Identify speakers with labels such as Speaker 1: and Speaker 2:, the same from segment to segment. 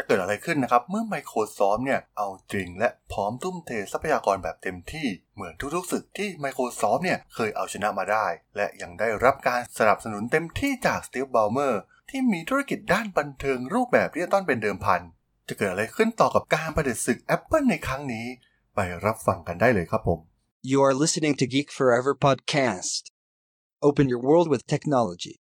Speaker 1: จะเกิดอะไรขึ้นนะครับ เมื่อ Microsoft เนี่ย เอาจริงและพร้อมทุ่มเททรัพยากรแบบเต็มที่เหมือนทุกๆศึกที่ Microsoft เนี่ย เคยเอาชนะมาได้ และยังได้รับการสนับสนุนเต็มที่จาก Steve Ballmer ที่มีธุรกิจด้านบันเทิงรูปแบบดิจิตอลเป็นเดิมพัน จะเกิดอะไรขึ้นต่อกับการประเดิดศึก Apple ในครั้งนี้ ไปรับฟังกันได้เลยครับผม
Speaker 2: You are listening to Geek Forever podcast. Open your world with technology.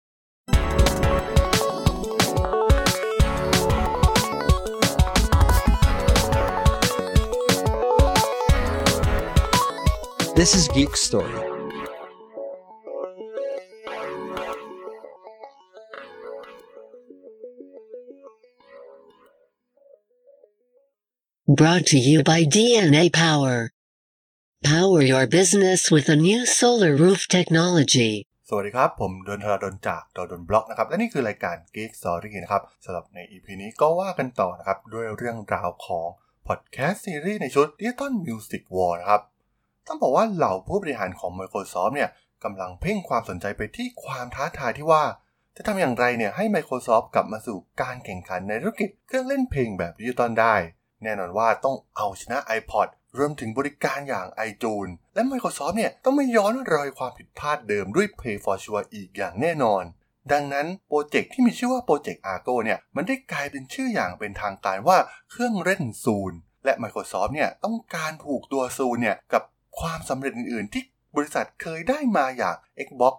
Speaker 2: This is Geek Story.
Speaker 3: Brought to you by DNA Power. Power your business with a new solar roof technology.
Speaker 1: สวัสดีครับ ผมดนทราดนจากดนบล็อกนะครับ และนี่คือรายการ Geek Story นะครับสำหรับใน EP นี้ก็ว่ากันต่อนะครับ ด้วยเรื่องราวของพอดแคสต์ซีรีส์ในชุด Digital Music War นะครับ ต้องบอกว่าเหล่าผู้บริหารของ Microsoft เนี่ยกำลังเพ่งความสนใจไปที่ความท้าทายที่ว่า จะทำอย่างไรเนี่ยให้ Microsoft กลับมาสู่การแข่งขันในธุรกิจเครื่องเล่นเพลงแบบดิจิตอลได้ แน่นอนว่าต้องเอาชนะ iPod รวมถึงบริการอย่าง iTunes และ Microsoft เนี่ยต้องไม่ย้อนรอยความผิดพลาดเดิมด้วย Play for Sure อีกอย่างแน่นอน ดังนั้นโปรเจกต์ที่มีชื่อว่าโปรเจกต์ Argo เนี่ยมันได้กลายเป็นชื่ออย่างเป็นทางการว่าเครื่องเล่นซูนและ Microsoft เนี่ยต้องการผูกตัวซูนเนี่ยกับ ความสำเร็จอื่น ๆ ที่บริษัทเคยได้มาอย่าง Xbox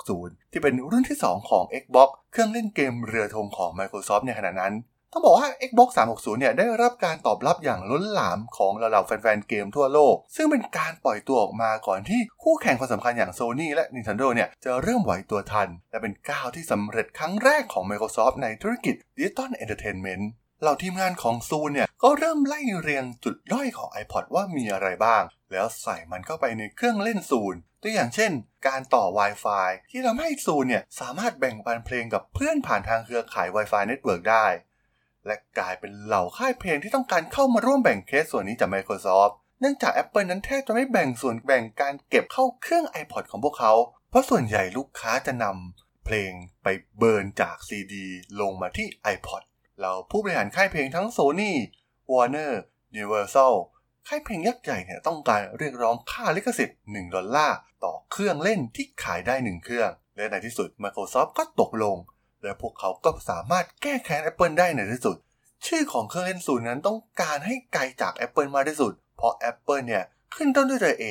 Speaker 1: 360 ที่เป็นรุ่นที่ 2 ของ Xbox เครื่องเล่นเกมเรือธงของ Microsoft ในขณะนั้น ต้องบอกว่า Xbox 360 เนี่ยได้รับการตอบรับอย่างล้นหลามของเหล่าแฟน ๆ เกมทั่วโลก ซึ่งเป็นการปล่อยตัวออกมาก่อนที่คู่แข่งคนสำคัญอย่าง Sony และ Nintendo เนี่ยจะเริ่มไหวตัวทัน และเป็นก้าวที่สำเร็จครั้งแรกของ Microsoft ในธุรกิจ Digital Entertainment เหล่าทีมงานของซูเนี่ยก็เริ่มไล่เรียงจุดด้อยของ iPod ว่ามีอะไรบ้าง แล้วใส่มันเข้าไปในเครื่องเล่นซูนตัวอย่างเช่น การต่อ Wi-Fi ที่ทำให้ซูนเนี่ยสามารถแบ่งปันเพลงกับเพื่อนผ่านทางเครือข่าย Wi-Fi Network ได้ และกลายเป็นเหล่าค่ายเพลงที่ต้องการเข้ามาร่วมแบ่งเคสส่วนนี้จาก Microsoft เนื่องจาก Apple นั้นแทบจะไม่แบ่งส่วนแบ่งการเก็บเข้าเครื่อง iPod ของพวกเขา เพราะส่วนใหญ่ลูกค้าจะนำเพลงไปเบิร์นจาก CD ลงมาที่ iPod เราผู้บริหารค่ายเพลงทั้ง Sony Warner Universal ค่ายเพลงยักษ์ใหญ่เนี่ยต้องการเรียกร้องค่าลิขสิทธิ์ 1 ดอลลาร์ ต่อเครื่องเล่นที่ขายได้ 1 เครื่อง และในที่สุด Microsoft ก็ตกลง และพวกเขาก็สามารถแก้แค้น Apple ได้ในที่สุด ชื่อของเครื่องเล่นศูนนั้นต้องการให้ไกลจาก Apple มากที่สุด เพราะ Apple เนี่ยขึ้นต้นด้วยตัว A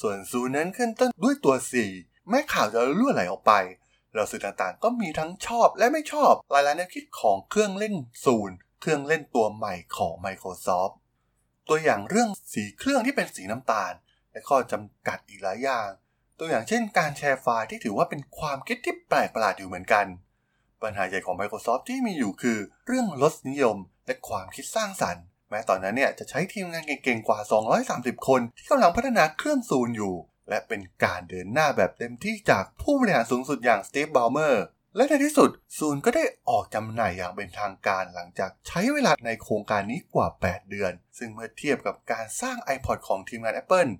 Speaker 1: ส่วนศูนย์นั้นขึ้นต้นด้วยตัว C แม้ข่าวจะรั่วไหลออกไปเราสื่อต่างๆ ก็มีทั้งชอบและไม่ชอบหลายๆแนวคิดของเครื่องเล่นศูนย์เครื่องเล่นตัวใหม่ของ Microsoft ตัวอย่างเรื่องสีเครื่องที่เป็นสีน้ำตาล และข้อจำกัดอีกหลายอย่าง ตัวอย่างเช่น การแชร์ไฟล์ที่ถือว่าเป็นความคิดที่แปลกประหลาดอยู่เหมือนกัน ปัญหาใหญ่ของ Microsoft ที่มีอยู่คือ เรื่องรสนิยม และความคิดสร้างสรรค์ แม้ตอนนั้นเนี่ยจะใช้ทีมงานเก่งๆกว่า 230 คน ที่กำลังพัฒนาเครื่อง Zune อยู่ และเป็นการเดินหน้าแบบเต็มที่จากผู้บริหารสูงสุดอย่างสตีฟบ l ลเมอร์ และในที่สุด Zune ก็ได้ออกจำหน่ายอย่างเป็นทางการหลังจากใช้เวลาในโครงการนี้กว่า 8 เดือน ซึ่งเมื่อเทียบกับการสร้าง iPod ของทีมงาน Apple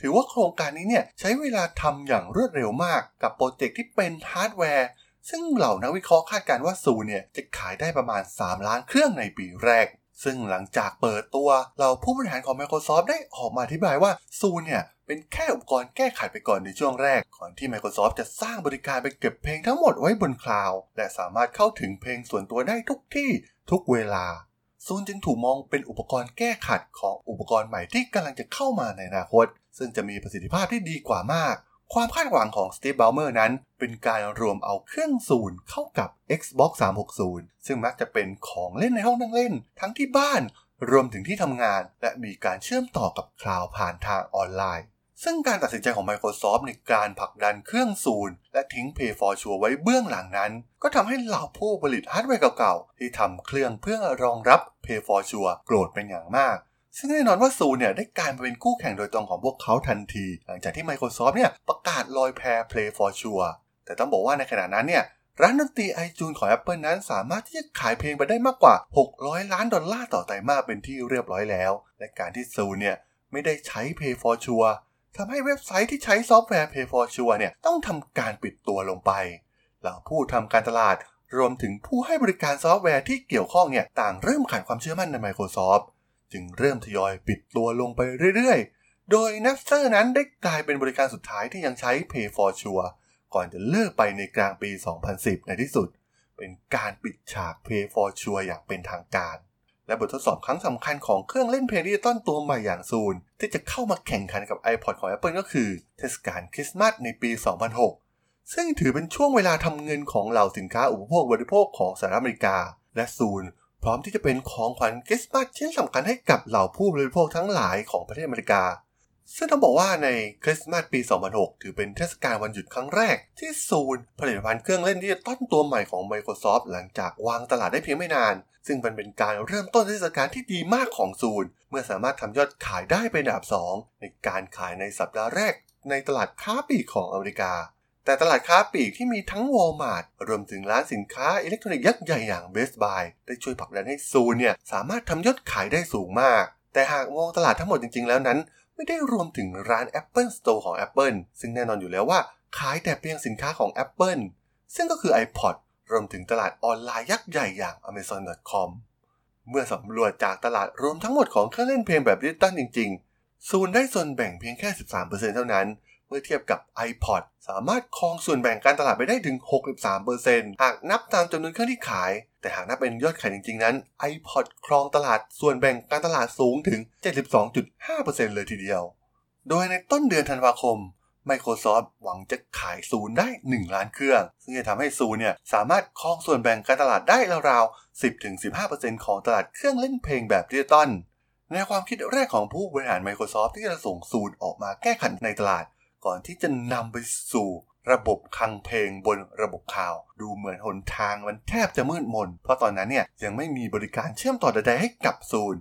Speaker 1: ถือว่าโครงการนี้เนี่ยใช้เวลาทำอย่างรวดเร็วมากกับโปรเจกต์ที่เป็นฮาร์ดแวร์ ซึ่งเหล่านักวิเคราะห์คาดการณ์ว่า Zune เนี่ยจะขายได้ประมาณ 3 ล้านเครื่องในปีแรก ซึ่งหลังจากเปิดตัว เหล่าผู้บริหารของ Microsoft ได้ออกมาอธิบายว่า Zune เนี่ย เป็นแค่อุปกรณ์แก้ขัดไปก่อนในช่วงแรก ก่อนที่ Microsoft จะสร้างบริการไปเก็บเพลงทั้งหมดไว้บนคลาวด์และสามารถเข้าถึงเพลงส่วนตัวได้ทุกที่ทุกเวลา Zune จึงถูกมองเป็นอุปกรณ์แก้ขัดของอุปกรณ์ใหม่ที่กำลังจะเข้ามาในอนาคต ซึ่งจะมีประสิทธิภาพที่ดีกว่ามาก ความคาดหวังของสตีฟ b บ l เมอร์นั้น เป็นการรวมเอาเครื่อง Zune เข้ากับ Xbox 360 ซึ่งมักจะเป็นของเล่นในห้องนั่งเล่น ทั้งที่บ้าน รวมถึงที่ทำงาน และมีการเชื่อมต่อกับคลาวด์ผ่านทางออนไลน์ ซึ่งการตัดสินใจของ Microsoft ในการผลักดันเครื่องซูนและทิ้ง Pay for Sure ไว้เบื้องหลังนั้น ก็ทำให้เหล่าผู้ผลิตฮาร์ดแวร์เก่าๆ ที่ทำเครื่องเพื่อรองรับ Pay for Sure โกรธเป็นอย่างมาก ซึ่งแน่นอนว่า Zune เนี่ยได้กลายมาเป็นคู่แข่งโดยตรงของพวกเขาทันที หลังจากที่ Microsoft เนี่ยประกาศลอยแพ Play for Sure แต่ต้องบอกว่าในขณะนั้นเนี่ยร้านดนตรี iTunes ของ Apple นั้นสามารถที่จะขายเพลงไปได้มากกว่า 600 ล้านดอลลาร์ต่อไตรมาสเป็นที่เรียบร้อยแล้ว และการที่ซูนเนี่ยไม่ได้ใช้ Pay for Sure ทำให้เว็บไซต์ที่ใช้ซอฟต์แวร์ Play for Sure เนี่ยต้องทำการปิดตัวลงไปเหล่าผู้ทำการตลาดรวมถึงผู้ให้บริการซอฟต์แวร์ที่เกี่ยวข้องเนี่ยต่างเริ่มขาดความเชื่อมั่นใน Microsoft จึงเริ่มทยอยปิดตัวลงไปเรื่อยๆ โดย Napster นั้นได้กลายเป็นบริการสุดท้ายที่ยังใช้ Pay for Sure ก่อนจะเลิกไปในกลางปี 2010 ในที่สุด เป็นการปิดฉาก Pay for Sure อย่างเป็นทางการ และบททดสอบครั้งสำคัญของเครื่องเล่นเพลงดิจิตอลตัวใหม่อย่างซูนที่จะเข้ามาแข่งขันกับ iPod ของ Apple ก็คือ เทศกาลคริสต์มาสในปี 2006 ซึ่งถือเป็นช่วงเวลาทำเงินของเหล่าสินค้าอุปโภคบริโภคของสหรัฐอเมริกา และซูนพร้อมที่จะเป็นของขวัญคริสต์มาสชิ้นสำคัญให้กับเหล่าผู้บริโภคทั้งหลายของประเทศอเมริกา ซึ่งต้องบอกว่าในคริสต์มาสปี 2006 ถือเป็นเทศกาลวันหยุดครั้งแรก ที่ Zune ผลิตภัณฑ์เครื่องเล่นดิจิตอลตัวใหม่ของ Microsoft หลังจากวางตลาดได้เพียงไม่นาน ซึ่งมันเป็นการเริ่มต้นเทศกาลที่ดีมากของ Zune เมื่อสามารถทำยอดขายได้เป็นอันดับ 2 ในการขายในสัปดาห์แรก ในตลาดค้าปลีกของอเมริกา แต่ตลาดค้าปลีกที่มีทั้ง Walmart รวมถึงร้านสินค้าอิเล็กทรอนิกส์ยักษ์ใหญ่อย่าง Best Buy ได้ช่วยผลักดันให้ Zune เนี่ยสามารถทำยอดขายได้สูงมาก แต่หากมองตลาดทั้งหมดจริง ๆ แล้วนั้น ไม่ได้รวมถึงร้าน Apple Store ของ Apple ซึ่งแน่นอนอยู่แล้วว่าขายแต่เพียงสินค้าของ Apple ซึ่งก็คือ iPod รวมถึงตลาดออนไลน์ยักษ์ใหญ่อย่าง Amazon.com เมื่อสำรวจจากตลาดรวมทั้งหมดของเครื่องเล่นเพลงแบบดิจิตอลจริง ๆ ซูนได้ส่วนแบ่งเพียงแค่ 13%เท่านั้น มื่อเทียบกับ iPod สามารถครองส่วนแบ่งการตลาดไปได้ถึง 63%หากนับตามจำนวนเครื่องที่ขาย แต่หากนับเป็นยอดขายจริงๆ นั้น iPod ครองตลาดส่วนแบ่งการตลาดสูงถึง 72.5%เลยทีเดียว โดยในต้นเดือนธันวาคม Microsoft หวังจะขายซูนได้ 1 ล้านเครื่อง ซึ่งจะทำให้ซูนเนี่ยสามารถครองส่วนแบ่งการตลาดได้ราวๆ 10-15%ของตลาดเครื่องเล่นเพลงแบบดิจิตอลในความคิดแรกของผู้บริหาร Microsoft ที่จะส่งซูนออกมาแก้ขันในตลาด ก่อนที่จะนำไปสู่ระบบคลังเพลงบนระบบคลาวด์ ดูเหมือนหนทางมันแทบจะมืดมน เพราะตอนนั้นเนี่ยยังไม่มีบริการเชื่อมต่อใดๆให้กับ Zune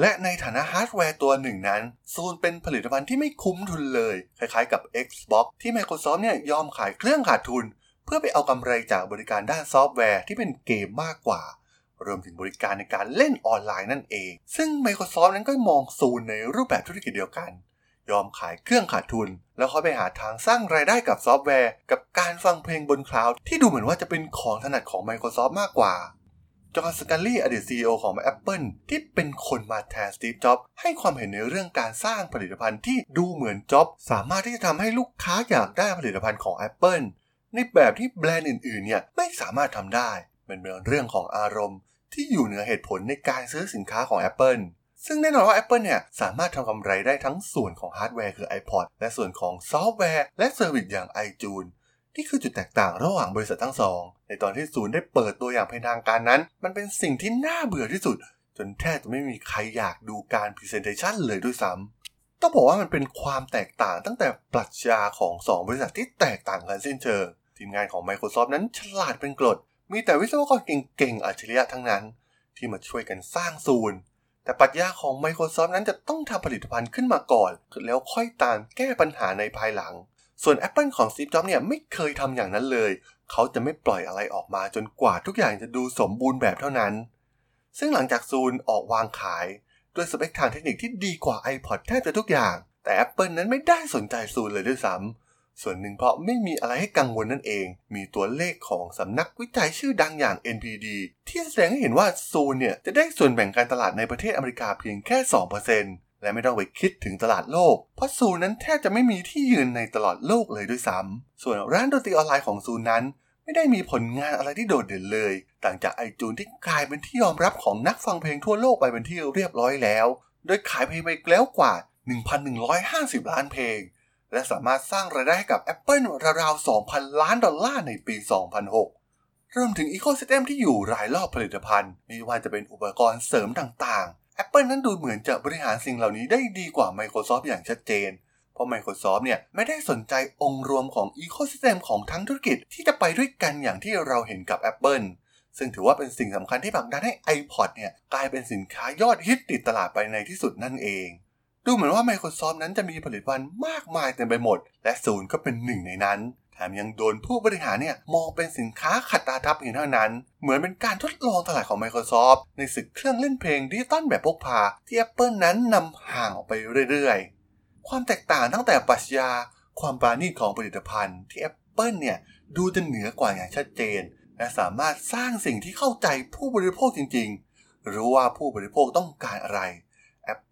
Speaker 1: และในฐานะฮาร์ดแวร์ตัวหนึ่งนั้น Zune เป็นผลิตภัณฑ์ที่ไม่คุ้มทุนเลย คล้ายๆกับ Xbox ที่ Microsoft เนี่ยยอมขายเครื่องขาดทุน เพื่อไปเอากำไรจากบริการด้านซอฟต์แวร์ที่เป็นเกมมากกว่า รวมถึงบริการในการเล่นออนไลน์นั่นเอง ซึ่ง Microsoft นั้นก็มอง Zune ในรูปแบบธุรกิจเดียวกัน ยอมขายเครื่องขาดทุน แล้วค่อยไปหาทางสร้างรายได้กับซอฟต์แวร์ กับการฟังเพลงบนคลาวด์ที่ดูเหมือนว่าจะเป็นของถนัดของ Microsoft มากกว่าจอห์นสกัลลีย์อดีต CEO ของ Apple ที่เป็นคนมาแทนสตีฟจ็อบส์ให้ความเห็นในเรื่องการสร้างผลิตภัณฑ์ที่ดูเหมือนจ็อบส์สามารถที่จะทำให้ลูกค้าอยากได้ผลิตภัณฑ์ของ Apple ในแบบที่แบรนด์อื่นๆเนี่ยไม่สามารถทำได้ มันเป็นเรื่องของอารมณ์ที่อยู่เหนือเหตุผลในการซื้อสินค้าของ Apple ซึ่งแน่นอนว่า Apple เนี่ยสามารถทำกำไรได้ทั้งส่วนของฮาร์ดแวร์คือ iPod และส่วนของซอฟต์แวร์ และ service อย่าง iTunes นี่คือจุดแตกต่างระหว่างบริษัททั้งสอง ในตอนที่ Zune ได้เปิดตัวอย่างเป็นทางการนั้น มันเป็นสิ่งที่น่าเบื่อที่สุด จนแทบจะไม่มีใครอยากดูการ presentation เลยด้วยซ้ำต้องบอกว่ามันเป็นความแตกต่างตั้งแต่ปรัชญาของ 2 บริษัทที่แตกต่างกันสิ้นเชิง ทีมงานของ Microsoft นั้นฉลาดเป็นกรด มีแต่วิศวกรเก่งๆอัจฉริยะทั้งนั้น ที่มาช่วยกันสร้างศูนย์ แต่ปรัชญาของ Microsoft นั้นจะต้องทำผลิตภัณฑ์ขึ้นมาก่อน แล้วค่อยตามแก้ปัญหาในภายหลัง ส่วน Apple ของ Steve Jobs เนี่ยไม่เคยทำอย่างนั้นเลย เขาจะไม่ปล่อยอะไรออกมาจนกว่าทุกอย่างจะดูสมบูรณ์แบบเท่านั้น ซึ่งหลังจากซูนออกวางขาย ด้วยสเปคทางเทคนิคที่ดีกว่า iPod แทบจะทุกอย่าง แต่ Apple นั้นไม่ได้สนใจซูนเลยด้วยซ้ำ ส่วนหนึ่งเพราะไม่มีอะไรให้กังวลนั่นเอง มีตัวเลขของสำนักวิจัยชื่อดังอย่าง NPD ที่แสดงให้เห็นว่าซูนเนี่ยจะได้ส่วนแบ่งการตลาดในประเทศอเมริกาเพียงแค่ 2%และไม่ต้องไปคิดถึงตลาดโลก เพราะซูนนั้นแทบจะไม่มีที่ยืนในตลาดโลกเลยด้วยซ้ำส่วนร้านดนตรีออนไลน์ของซูนนั้นไม่ได้มีผลงานอะไรที่โดดเด่นเลย ต่างจากไอจูนที่กลายเป็นที่ยอมรับของนักฟังเพลงทั่วโลกไปเป็นที่เรียบร้อยแล้ว โดยขายเพลงไปแล้วกว่า 1,150 ล้านเพลง และสามารถสร้างรายได้ให้กับ Apple ราวๆ 2,000 ล้านดอลลาร์ในปี 2006 รวมถึงอีโค y ิสเต็มที่อยู่รายรอบผลิตภัณฑ์ ไม่ว่าจะเป็นอุปกรณ์เสริมต่างๆ Apple นั้นดูเหมือนจะบริหารสิ่งเหล่านี้ได้ดีกว่า Microsoft อย่างชัดเจน เพราะ Microsoft เนี่ยไม่ได้สนใจองค์รวมของอีโค y ิสเต็มของทั้งธุรกิจที่จะไปด้วยกันอย่างที่เราเห็นกับ Apple ซึ่งถือว่าเป็นสิ่งสำคัญที่ผลักดันให้ iPod เนี่ยกลายเป็นสินค้ายอดฮิตติดตลาดไปในที่สุดนั่นเอง ดูเหมือนว่า Microsoft นั้นจะมีผลิตภัณฑ์มากมายเต็มไปหมด และศูนย์ก็เป็นหนึ่งในนั้น แถมยังโดนผู้บริหารเนี่ยมองเป็นสินค้าขัดตาทับเพียงเท่านั้น เหมือนเป็นการทดลองตลาดของ Microsoft ในศึกเครื่องเล่นเพลงดิจิตอลแบบพกพาที่ Apple นั้นนำห่างออกไปเรื่อยๆ ความแตกต่างตั้งแต่ปรัชญา ความปราณีตของผลิตภัณฑ์ที่ Apple เนี่ยดูจะเหนือกว่าอย่างชัดเจน และสามารถสร้างสิ่งที่เข้าใจผู้บริโภคจริงๆรู้ว่าผู้บริโภคต้องการอะไร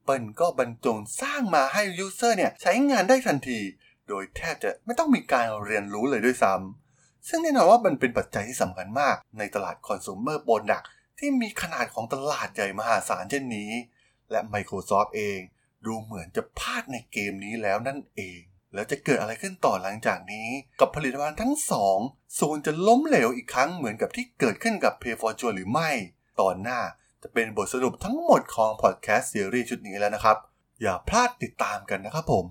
Speaker 1: Apple ก็บรรจงสร้างมาให้ยูเซอร์เนี่ยใช้งานได้ทันที โดยแทบจะไม่ต้องมีการเรียนรู้เลยด้วยซ้ำซึ่งแน่นอนว่ามันเป็นปัจจัยที่สำคัญมาก ในตลาดคอน sumer product ที่มีขนาดของตลาดใหญ่มหาศาลเช่นนี้ และ Microsoft เองดูเหมือนจะพลาดในเกมนี้แล้วนั่นเอง แล้วจะเกิดอะไรขึ้นต่อหลังจากนี้ กับผลิตภัณฑ์ทั้งสองZune จะล้มเหลวอีกครั้งเหมือนกับที่เกิดขึ้นกับ Play for Sure หรือไม่ ตอนหน้า จะเป็นบทสรุปทั้งหมดของพอดแคสต์ซีรีส์ชุดนี้แล้วนะครับ อย่าพลาดติดตามกันนะครับผม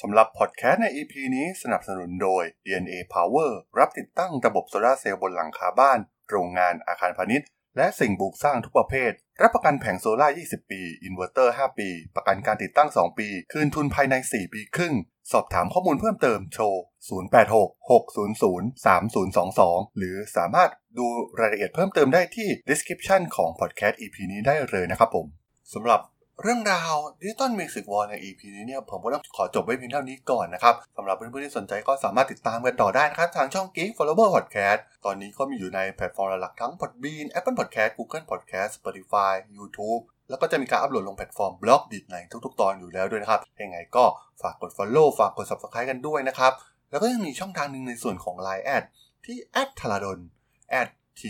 Speaker 1: สำหรับพอดแคสต์ใน EP นี้สนับสนุนโดย DNA Power รับติดตั้งระบบโซลาเซลล์บนหลังคาบ้าน โรงงานอาคารพาณิชย์ และสิ่งปลูกสร้างทุกประเภท รับประกันแผงโซล่า20 ปี อินเวอร์เตอร์ 5 ปี ประกันการติดตั้ง 2 ปี คืนทุนภายใน 4 ปีครึ่ง สอบถามข้อมูลเพิ่มเติมโทร 086-600-3022 หรือสามารถดูรายละเอียดเพิ่มเติมได้ที่ description ของ podcast EP นี้ได้เลยนะครับผมสำหรับเรื่องราวดิจิตอลมิวสิกวอลใน EP นี้เนี่ยผมก็ต้องขอจบไว้เพียงเท่านี้ก่อนนะครับสำหรับเพื่อนๆที่สนใจก็สามารถติดตามกันต่อได้นะครับ ทางช่อง Geek Forever Podcast ตอนนี้ก็มีอยู่ในแพลตฟอร์มหลักทั้ง Podbean Apple Podcast Google Podcast Spotify YouTube แล้วก็จะมีการอัปโหลดลงแพลตฟอร์ม Blockdit ในทุกๆ ตอนอยู่แล้วด้วยนะครับ ยังไงก็ฝากกด Follow ฝากกด Subscribe กันด้วยนะครับ แล้วก็ยังมีช่องทางหนึ่งในส่วนของ Line แอดที่ t h a l a d o n t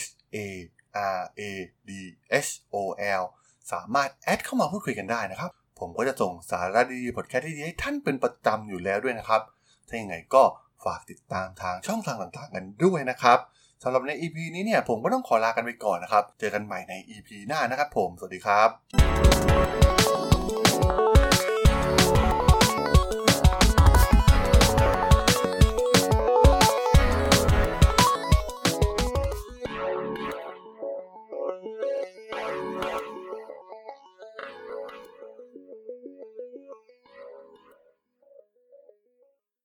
Speaker 1: h a r a d h o l สามารถแอดเข้ามาพูดคุยกันได้นะครับ ผมก็จะส่งสาระดีๆพอดแคสต์ที่ดีให้ท่านเป็นประจำอยู่แล้วด้วยนะครับ ถ้าอย่างไรก็ฝากติดตามทางช่องทางต่างๆกันด้วยนะครับ สำหรับใน EP นี้เนี่ยผมก็ต้องขอลากันไปก่อนนะครับ เจอกันใหม่ใน EP หน้านะครับผม สวัสดีครับ